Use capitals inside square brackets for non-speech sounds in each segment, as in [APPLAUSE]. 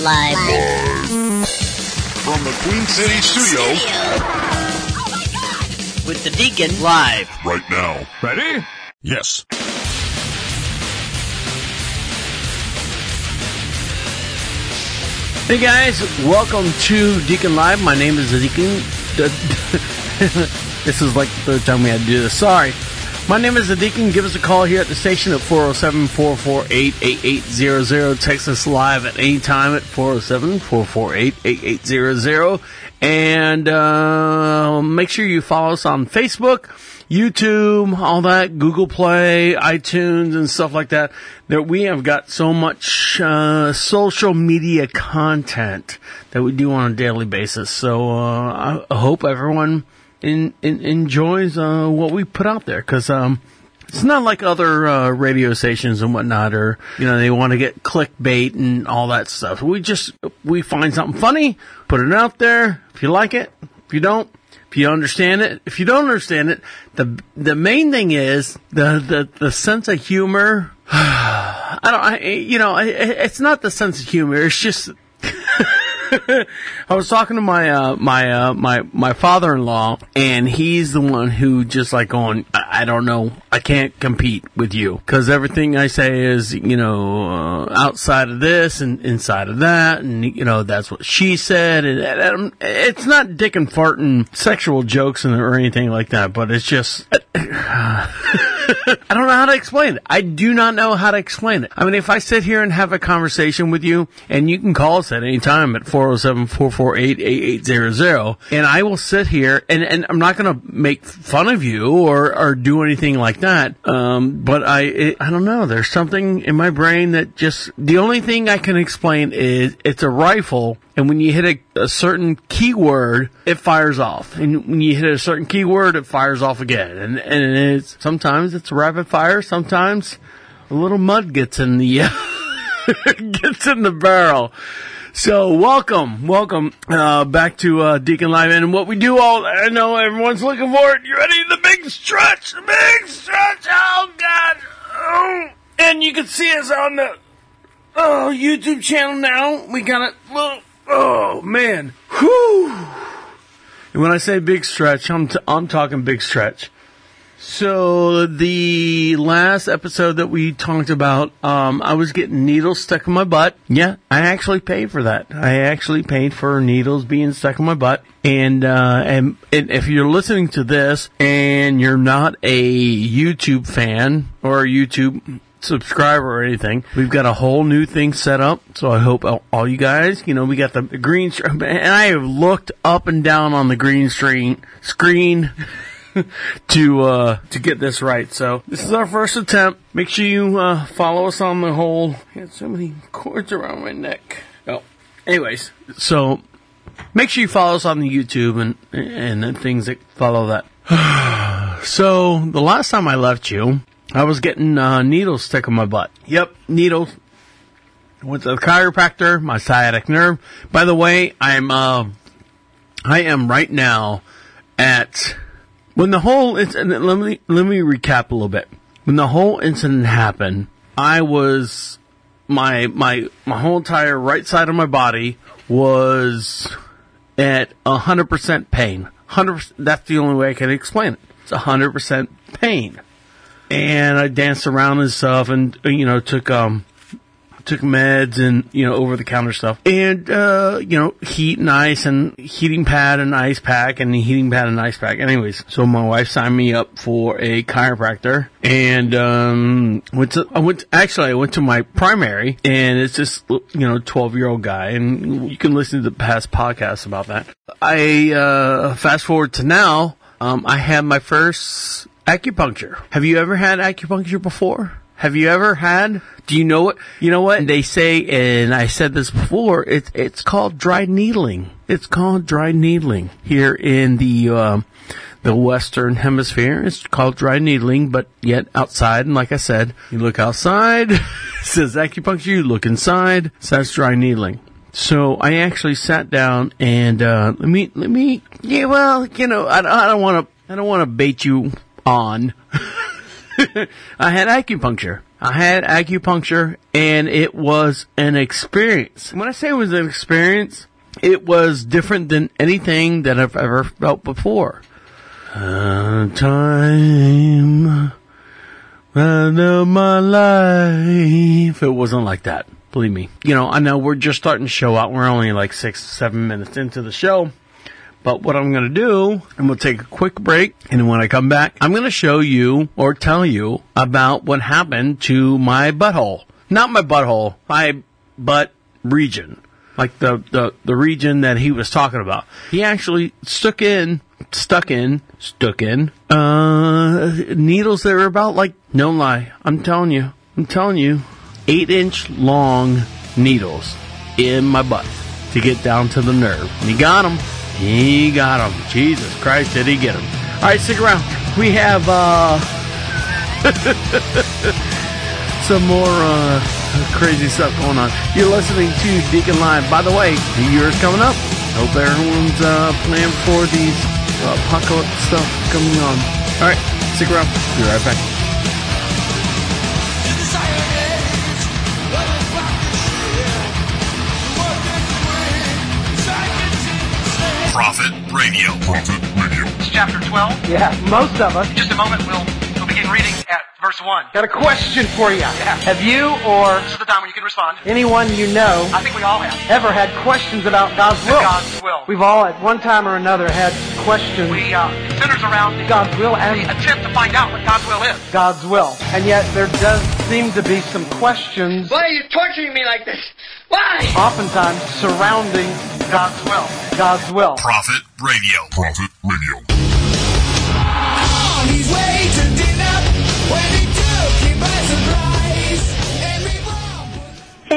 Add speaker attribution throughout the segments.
Speaker 1: Live.
Speaker 2: From the Queen City studio Oh
Speaker 3: with the Deacon live.
Speaker 2: right now.
Speaker 4: Ready?
Speaker 2: Yes.
Speaker 4: Hey guys, welcome to Deacon Live. My name is the Deacon. [LAUGHS] this is like the third time we had to do this. Sorry. My name is the Deacon. Give us a call here at the station at 407 448 8800. Text us live at any time at 407 448 8800. And uh, make sure you follow us on Facebook. YouTube, all that, Google Play, iTunes, and stuff like that. That we have got so much uh, social media content that we do on a daily basis. So uh, I hope everyone in, in, enjoys uh, what we put out there because. Um, it's not like other uh, radio stations and whatnot, or you know, they want to get clickbait and all that stuff. We just we find something funny, put it out there. If you like it, if you don't, if you understand it, if you don't understand it, the the main thing is the the, the sense of humor. [SIGHS] I don't, I, you know, I, it's not the sense of humor. It's just. [LAUGHS] I was talking to my uh, my uh, my my father-in-law, and he's the one who just like going, I, don't know, I can't compete with you because everything I say is you know uh, outside of this and inside of that, and you know that's what she said, and, and, and it's not dick and farting sexual jokes and or anything like that, but it's just. [SIGHS] I don't know how to explain it. I do not know how to explain it. I mean, if I sit here and have a conversation with you, and you can call us at any time at 407-448-8800, and I will sit here, and, and I'm not going to make fun of you or, or do anything like that. Um, but I, it, I don't know. There's something in my brain that just, the only thing I can explain is it's a rifle and when you hit a, a, certain keyword, it fires off. And when you hit a certain keyword, it fires off again. And, and it's, sometimes it's rapid fire, sometimes a little mud gets in the, [LAUGHS] gets in the barrel. So welcome, welcome, uh, back to, uh, Deacon Live. And what we do all, I know everyone's looking for it. You ready? The big stretch, the big stretch. Oh God. Oh. And you can see us on the, oh, YouTube channel now. We got it. Little, Oh man, whew! And when I say big stretch, I'm t- I'm talking big stretch. So the last episode that we talked about, um, I was getting needles stuck in my butt. Yeah, I actually paid for that. I actually paid for needles being stuck in my butt. And uh, and, and if you're listening to this and you're not a YouTube fan or a YouTube subscriber or anything. We've got a whole new thing set up. So I hope all you guys, you know, we got the green and I have looked up and down on the green screen screen [LAUGHS] to uh to get this right. So this is our first attempt. Make sure you uh follow us on the whole. I got so many cords around my neck. Oh, anyways, so make sure you follow us on the YouTube and and the things that follow that. [SIGHS] so the last time I left you. I was getting uh, needles stuck in my butt. Yep, needles. Went to the chiropractor, my sciatic nerve. By the way, I'm uh, I am right now at when the whole incident. Let me let me recap a little bit. When the whole incident happened, I was my my my whole entire right side of my body was at hundred percent pain. Hundred. That's the only way I can explain it. It's hundred percent pain and I danced around and stuff, and you know took um took meds and you know over the counter stuff, and uh, you know heat and ice and heating pad and ice pack and heating pad and ice pack. Anyways, so my wife signed me up for a chiropractor, and um went to I went to, actually I went to my primary, and it's this you know twelve year old guy, and you can listen to the past podcasts about that. I uh, fast forward to now. Um, I had my first acupuncture. Have you ever had acupuncture before? Have you ever had? Do you know what? You know what they say, and I said this before. It's it's called dry needling. It's called dry needling here in the um, the Western Hemisphere. It's called dry needling, but yet outside. And like I said, you look outside, [LAUGHS] says acupuncture. You look inside, that's dry needling. So I actually sat down and uh, let me let me yeah. Well, you know, I, I don't want to I don't want to bait you on. [LAUGHS] [LAUGHS] I had acupuncture. I had acupuncture and it was an experience. When I say it was an experience, it was different than anything that I've ever felt before. Uh, time of my life. It wasn't like that. Believe me. You know, I know we're just starting to show out. We're only like six, seven minutes into the show. But what I'm going to do, I'm going to take a quick break. And when I come back, I'm going to show you or tell you about what happened to my butthole. Not my butthole, my butt region. Like the, the, the region that he was talking about. He actually stuck in, stuck in, stuck in, uh, needles that were about like, no lie, I'm telling you, I'm telling you, eight inch long needles in my butt to get down to the nerve. And he got them. He got him. Jesus Christ, did he get him? All right, stick around. We have uh, [LAUGHS] some more uh, crazy stuff going on. You're listening to Deacon Live. By the way, New Year's coming up. Hope everyone's uh, planning for these uh, apocalypse stuff coming on. All right, stick around. Be right back.
Speaker 2: Prophet Radio. Prophet Radio.
Speaker 1: It's chapter 12.
Speaker 5: Yeah, most of us.
Speaker 1: In just a moment, we'll, we'll begin reading at verse 1.
Speaker 5: Got a question for you.
Speaker 1: Yeah.
Speaker 5: Have you or
Speaker 1: This is the time when you can respond.
Speaker 5: anyone you know
Speaker 1: I think we all have.
Speaker 5: ever had questions about God's will?
Speaker 1: God's will.
Speaker 5: We've all at one time or another had questions.
Speaker 1: We, uh, it centers around the,
Speaker 5: God's will
Speaker 1: the
Speaker 5: and
Speaker 1: attempt to find out what God's will is.
Speaker 5: God's will. And yet there does seem to be some questions
Speaker 6: Why are you torturing me like this? Why?
Speaker 5: oftentimes surrounding
Speaker 1: God's will.
Speaker 5: God's will.
Speaker 2: Prophet Radio. Prophet Radio.
Speaker 7: on his way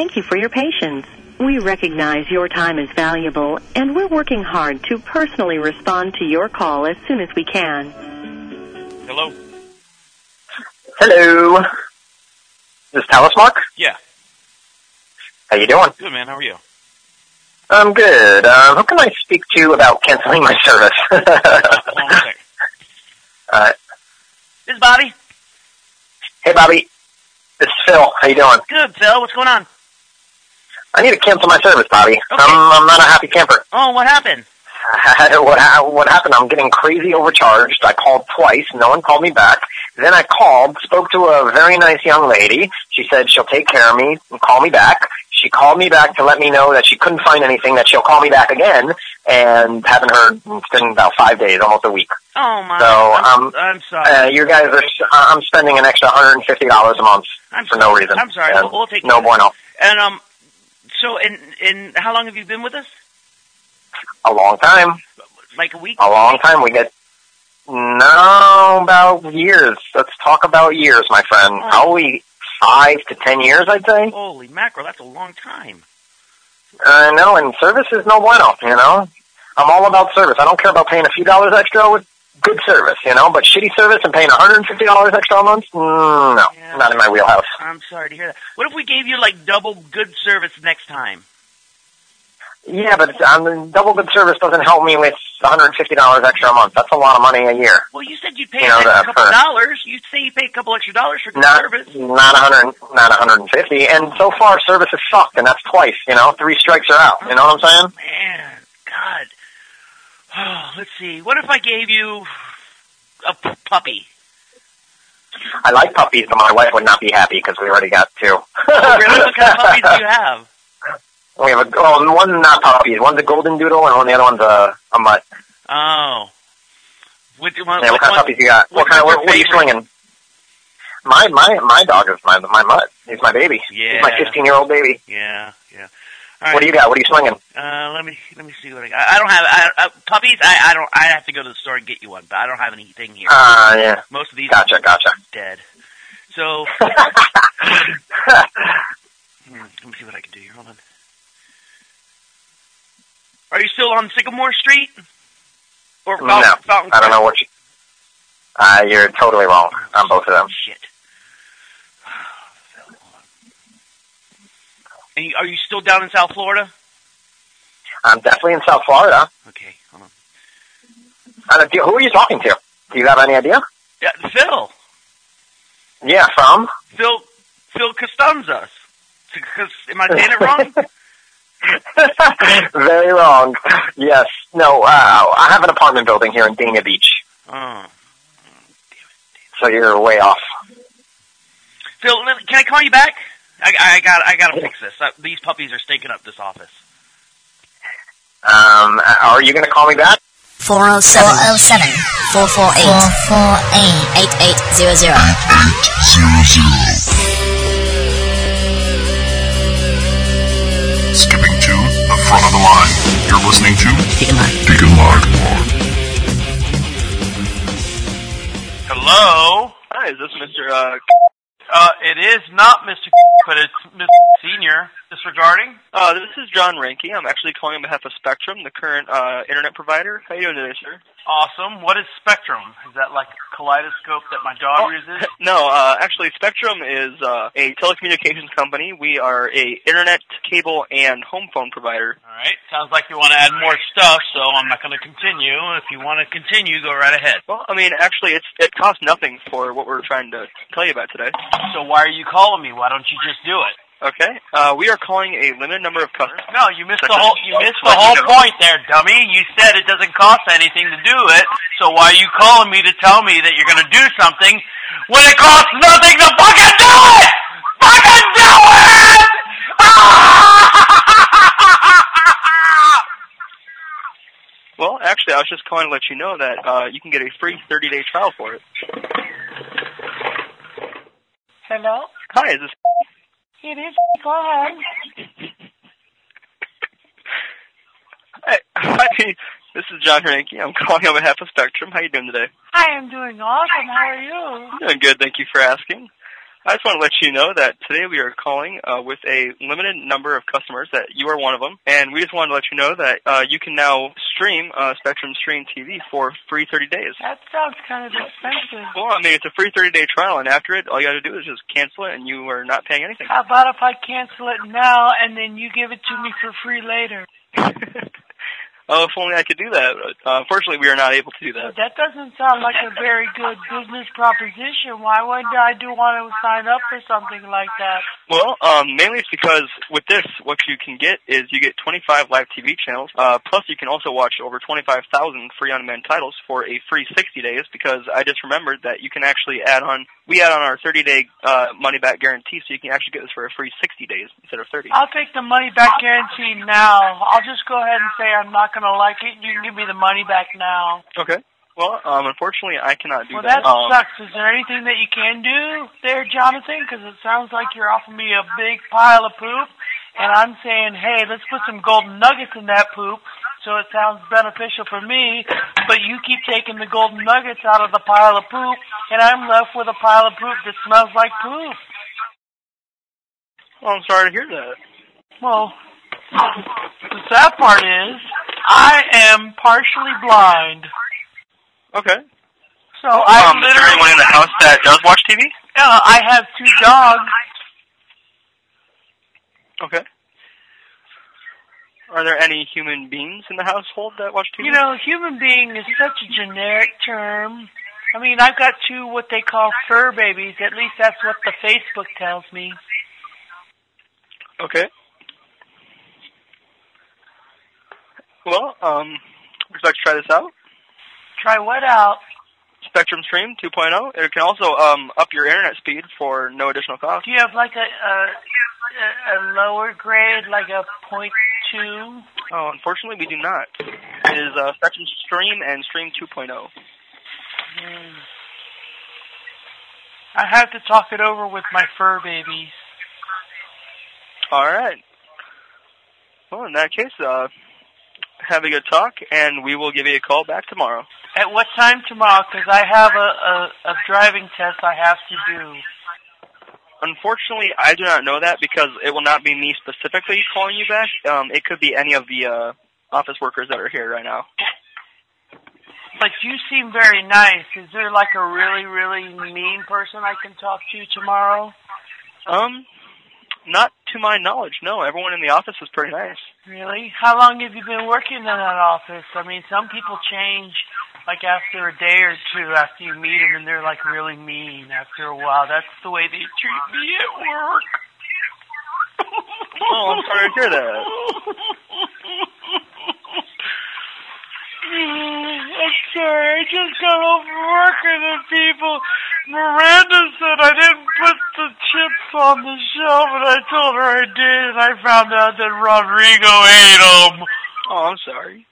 Speaker 8: Thank you for your patience. We recognize your time is valuable, and we're working hard to personally respond to your call as soon as we can.
Speaker 9: Hello?
Speaker 10: Hello. This is Talismark.
Speaker 9: Yeah.
Speaker 10: How you doing?
Speaker 9: Good, man. How are you?
Speaker 10: I'm good. Um, who can I speak to about canceling my service? [LAUGHS]
Speaker 9: Hold on
Speaker 10: uh,
Speaker 9: This is Bobby.
Speaker 10: hey, Bobby. This is Phil. How you doing?
Speaker 9: Good, Phil. What's going on?
Speaker 10: I need to cancel my service, Bobby.
Speaker 9: Okay.
Speaker 10: I'm, I'm not a happy camper.
Speaker 9: Oh, what happened? [LAUGHS]
Speaker 10: what, ha- what happened? I'm getting crazy overcharged. I called twice. No one called me back. Then I called, spoke to a very nice young lady. She said she'll take care of me and call me back. She called me back to let me know that she couldn't find anything, that she'll call me back again, and haven't heard. It's been about five days, almost a week.
Speaker 9: Oh, my.
Speaker 10: So,
Speaker 9: I'm,
Speaker 10: um,
Speaker 9: I'm sorry.
Speaker 10: Uh, you guys are. I'm spending an extra $150 a month
Speaker 9: I'm
Speaker 10: for
Speaker 9: sorry.
Speaker 10: no reason.
Speaker 9: I'm sorry. We'll, we'll take
Speaker 10: no bueno.
Speaker 9: And, um, so, and, and how long have you been with us?
Speaker 10: A long time.
Speaker 9: Like a week?
Speaker 10: A long time. We get. No, about years. Let's talk about years, my friend.
Speaker 9: Oh.
Speaker 10: Probably five to ten years, I'd say.
Speaker 9: Holy mackerel, that's a long time.
Speaker 10: I know, and service is no bueno, you know? I'm all about service. I don't care about paying a few dollars extra with good service, you know? But shitty service and paying $150 extra a month? Mm, no,
Speaker 9: Yeah.
Speaker 10: not in my wheelhouse.
Speaker 9: I'm sorry to hear that. What if we gave you, like, double good service next time?
Speaker 10: Yeah, but um, double good service doesn't help me with $150 extra a month. That's a lot of money a year.
Speaker 9: Well, you said you'd pay
Speaker 10: You know, that
Speaker 9: couple
Speaker 10: for-
Speaker 9: dollars. You'd say you pay a couple extra dollars for good
Speaker 10: Not,
Speaker 9: service.
Speaker 10: not 100, not 150. And so far, service has sucked, and that's twice, you know? Three strikes are out. You know what I'm saying?
Speaker 9: Man, God. Oh, [SIGHS] let's see. What if I gave you a p- puppy?
Speaker 10: I like puppies, but my wife would not be happy because we already got two.
Speaker 9: Oh, really? What kind of puppies do you [LAUGHS] have?
Speaker 10: We have a, oh, one's not puppies. One's a golden doodle, and one the other one's a, a mutt.
Speaker 9: Oh. Which one,
Speaker 10: Yeah, what kind of
Speaker 9: one-
Speaker 10: puppies you got? What kind of, what, what are you swinging? My, my, my dog is my, my mutt. He's my baby. He's my 15 year old baby.
Speaker 9: Yeah, yeah. All right.
Speaker 10: What do you got? What are you swinging?
Speaker 9: Uh, let me let me see what I got. I don't have I, I, puppies. I, I don't. I have to go to the store and get you one, but I don't have anything here.
Speaker 10: Ah, yeah.
Speaker 9: Most of these
Speaker 10: Gotcha,
Speaker 9: are
Speaker 10: gotcha.
Speaker 9: dead. So [LAUGHS] hmm, let me see what I can do here. Hold on. Are you still on Sycamore Street? Or Fountain,
Speaker 10: no,
Speaker 9: Fountain
Speaker 10: I don't know what you. Uh, you're totally wrong on both of them.
Speaker 9: Shit. Hold on. And you, are you still down in South Florida?
Speaker 10: I'm definitely in South Florida.
Speaker 9: Okay, hold on.
Speaker 10: Who are you talking to? Do you have any idea?
Speaker 9: Yeah, Phil.
Speaker 10: Yeah, from?
Speaker 9: Phil Phil Costanza. Because am I saying it wrong? [LAUGHS]
Speaker 10: Very wrong. Yes. No, uh, I have an apartment building here in Dania Beach,
Speaker 9: oh.
Speaker 10: so you're way off.
Speaker 9: Phil, can I call you back? I, I got I got to fix this. Uh, these puppies are stinking up this office.
Speaker 10: Um, are you going to call me back?
Speaker 11: 407 448 8800.
Speaker 2: Skipping to the front of the line. You're listening to
Speaker 3: Deacon Live.
Speaker 2: Deacon Live.
Speaker 1: Hello?
Speaker 12: Hi, is this Mr. Uh,
Speaker 1: Uh, it is not Mr. but it's Mr. Senior. Disregarding?
Speaker 12: uh, this is John Ranky. I'm actually calling on behalf of Spectrum, the current uh, internet provider. How you doing today, sir?
Speaker 1: Awesome. What is Spectrum? Is that like a kaleidoscope that my dog uses? [LAUGHS]
Speaker 12: no, uh, actually, Spectrum is uh, a telecommunications company. We are a internet, cable, and home phone provider.
Speaker 1: Alright. Sounds like you want to add more stuff, so I'm not going to continue. If you want to continue, go right ahead.
Speaker 12: Well, I mean, actually, it's it costs nothing for what we're trying to tell you about today.
Speaker 1: So why are you calling me? Why don't you just do it?
Speaker 12: Okay, uh, we are calling a limited number of customers.
Speaker 1: No, you missed the whole you missed the whole point there, dummy. You said it doesn't cost anything to do it. So why are you calling me to tell me that you're going to do something when it costs nothing to fucking do it? Fucking do it! [LAUGHS]
Speaker 12: Well, actually, I was just calling to let you know that uh, you can get a free 30-day trial for it.
Speaker 13: Hello?
Speaker 12: Hi, is this?
Speaker 13: It is. Go ahead.
Speaker 12: Hi, hi, this is John Ranky. I'm calling on behalf of Spectrum. How you doing today?
Speaker 13: I am doing awesome. How are you?
Speaker 12: Doing good. Thank you for asking. I just want to let you know that today we are calling uh, with a limited number of customers. That you are one of them, and we just wanted to let you know that uh, you can now stream uh, Spectrum Stream TV for free 30 days.
Speaker 13: That sounds kind of expensive.
Speaker 12: Well, I mean, it's a free 30 day trial, and after it, all you got to do is just cancel it, and you are not paying anything.
Speaker 13: How about if I cancel it now and then you give it to me for free later? [LAUGHS]
Speaker 12: Oh, if only I could do that. Uh, unfortunately, we are not able to do that.
Speaker 13: That doesn't sound like a very good business proposition. Why would I do want to sign up for something like that?
Speaker 12: Well, um, mainly it's because with this, what you can get is you get 25 live TV channels. Uh, plus, you can also watch over 25,000 free on-demand titles for a free 60 days. Because I just remembered that you can actually add on. We add on our 30-day uh, money-back guarantee, so you can actually get this for a free 60 days instead of 30.
Speaker 13: I'll take the money back guarantee now. I'll just go ahead and say I'm not going to like it. You can give me the money back now.
Speaker 12: Okay. Well, um, unfortunately, I cannot do that.
Speaker 13: Well, that
Speaker 12: Um,
Speaker 13: sucks. Is there anything that you can do there, Jonathan? Because it sounds like you're offering me a big pile of poop, and I'm saying, hey, let's put some golden nuggets in that poop, so it sounds beneficial for me. But you keep taking the golden nuggets out of the pile of poop, and I'm left with a pile of poop that smells like poop.
Speaker 12: well, I'm sorry to hear that.
Speaker 13: Well, the sad part is, I am partially blind.
Speaker 12: Okay.
Speaker 13: So I
Speaker 12: um, is there anyone in the house that does watch TV?
Speaker 13: uh, I have two dogs.
Speaker 12: Okay. Are there any human beings in the household that watch TV?
Speaker 13: You know, human being is such a generic term. I mean, I've got two what they call fur babies. At least that's what the Facebook tells me.
Speaker 12: Okay. Well, um, would you like to try this out?
Speaker 13: Try what out?
Speaker 12: Spectrum Stream 2.0. It can also um, up your internet speed for no additional cost.
Speaker 13: Do you have like a a, a lower grade, like a point two?
Speaker 12: Oh, unfortunately, we do not. It is uh, Spectrum Stream and Stream oh. 2.0.
Speaker 13: Hmm. I have to talk it over with my fur babies.
Speaker 12: All right. Well, in that case, uh, have a good talk, and we will give you a call back tomorrow.
Speaker 13: At what time tomorrow? Because I have a, a a driving test I have to do.
Speaker 12: Unfortunately, I do not know that because it will not be me specifically calling you back. Um, it could be any of the uh, office workers that are here right now.
Speaker 13: But you seem very nice. Is there like a really, really mean person I can talk to tomorrow?
Speaker 12: Um, not to my knowledge. No, everyone in the office is pretty nice.
Speaker 13: Really? How long have you been working in that office? I mean, some people change like after a day or two after you meet them and they're like really mean after a while. That's the way they treat me at work.
Speaker 12: Oh, I'm sorry to hear that.
Speaker 13: I'm sorry, I just got off work and the people, Miranda said I didn't put the chips on the shelf and I told her I did and I found out that Rodrigo ate them.
Speaker 12: Oh, I'm sorry.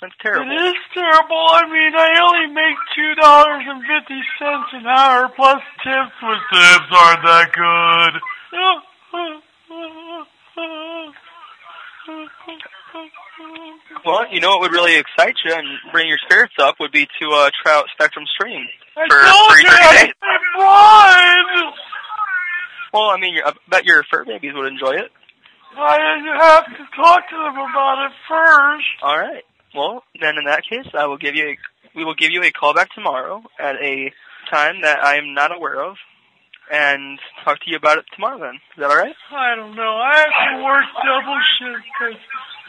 Speaker 12: That's terrible.
Speaker 13: It is terrible. I mean, I only make two dollars and fifty cents an hour plus tips. With tips aren't that good.
Speaker 12: Well, you know what would really excite you and bring your spirits up would be to uh, try out Spectrum Stream for free
Speaker 13: you
Speaker 12: 30
Speaker 13: I
Speaker 12: days.
Speaker 13: said
Speaker 12: Well, I mean, I bet your fur babies would enjoy it.
Speaker 13: I have to talk to them about it first.
Speaker 12: All right. Well, then in that case, I will give you a, we will give you a call back tomorrow at a time that I am not aware of, and talk to you about it tomorrow. Then is that all right?
Speaker 13: I don't know. I have to work double shift because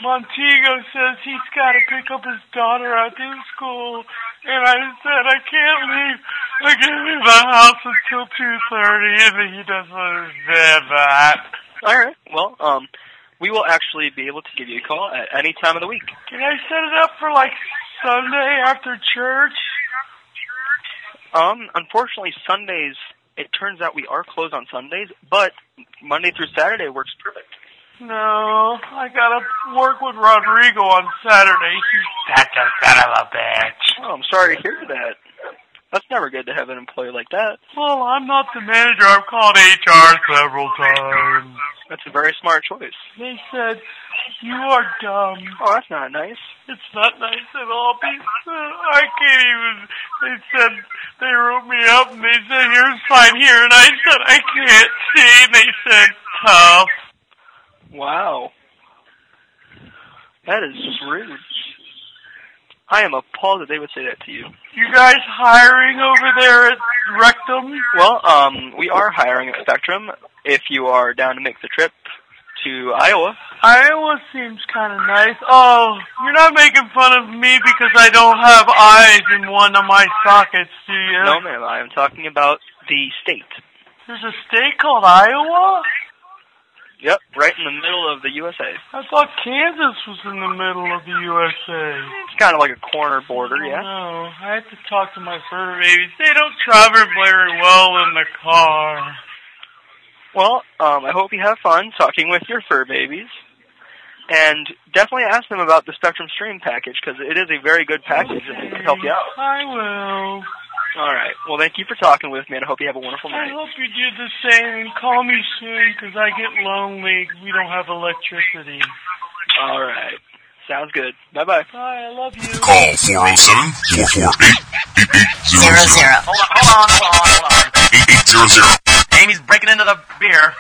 Speaker 13: Montego says he's got to pick up his daughter after school, and I said I can't leave. I can't leave the house until two thirty, and he doesn't understand that.
Speaker 12: All right. Well, um, we will actually be able to give you a call at any time of the week.
Speaker 13: Can I set it up for like Sunday after church?
Speaker 12: Um, unfortunately, Sundays. It turns out we are closed on Sundays, but Monday through Saturday works perfect.
Speaker 13: No, I gotta work with Rodrigo on Saturday. He's such a son of a bitch.
Speaker 12: Oh, I'm sorry to hear that. That's never good to have an employee like that.
Speaker 13: Well, I'm not the manager. I've called HR several times.
Speaker 12: That's a very smart choice.
Speaker 13: They said, you are dumb.
Speaker 12: Oh, that's not nice.
Speaker 13: It's not nice at all. Because I can't even. They said they wrote me up and they said here's sign here, and I said I can't see. And they said tough.
Speaker 12: Wow. That is just rude. I am appalled that they would say that to you.
Speaker 13: You guys hiring over there at Rectum?
Speaker 12: Well, um, we are hiring at Spectrum. If you are down to make the trip to Iowa,
Speaker 13: Iowa seems kind of nice. Oh, you're not making fun of me because I don't have eyes in one of my sockets, do you?
Speaker 12: no, ma'am, I am talking about the state.
Speaker 13: There's a state called Iowa?
Speaker 12: Yep, right in the middle of the USA.
Speaker 13: I thought Kansas was in the middle of the USA.
Speaker 12: It's kind of like a corner border, yeah.
Speaker 13: No, I have to talk to my fur babies. They don't travel very well in the car.
Speaker 12: Well, um, I hope you have fun talking with your fur babies. And definitely ask them about the Spectrum Stream package because it is a very good package and it can help you out.
Speaker 13: I will.
Speaker 12: All right. Well, thank you for talking with me, and I hope you have a wonderful night.
Speaker 13: I hope you do the same and call me soon because I get lonely. We don't have electricity.
Speaker 12: All right. Sounds good. Bye bye.
Speaker 13: Bye, I love you.
Speaker 2: Call 407 448
Speaker 3: Zero zero.
Speaker 1: Hold on, hold on, hold on, hold on.
Speaker 2: 8800.
Speaker 1: Amy's breaking into the beer.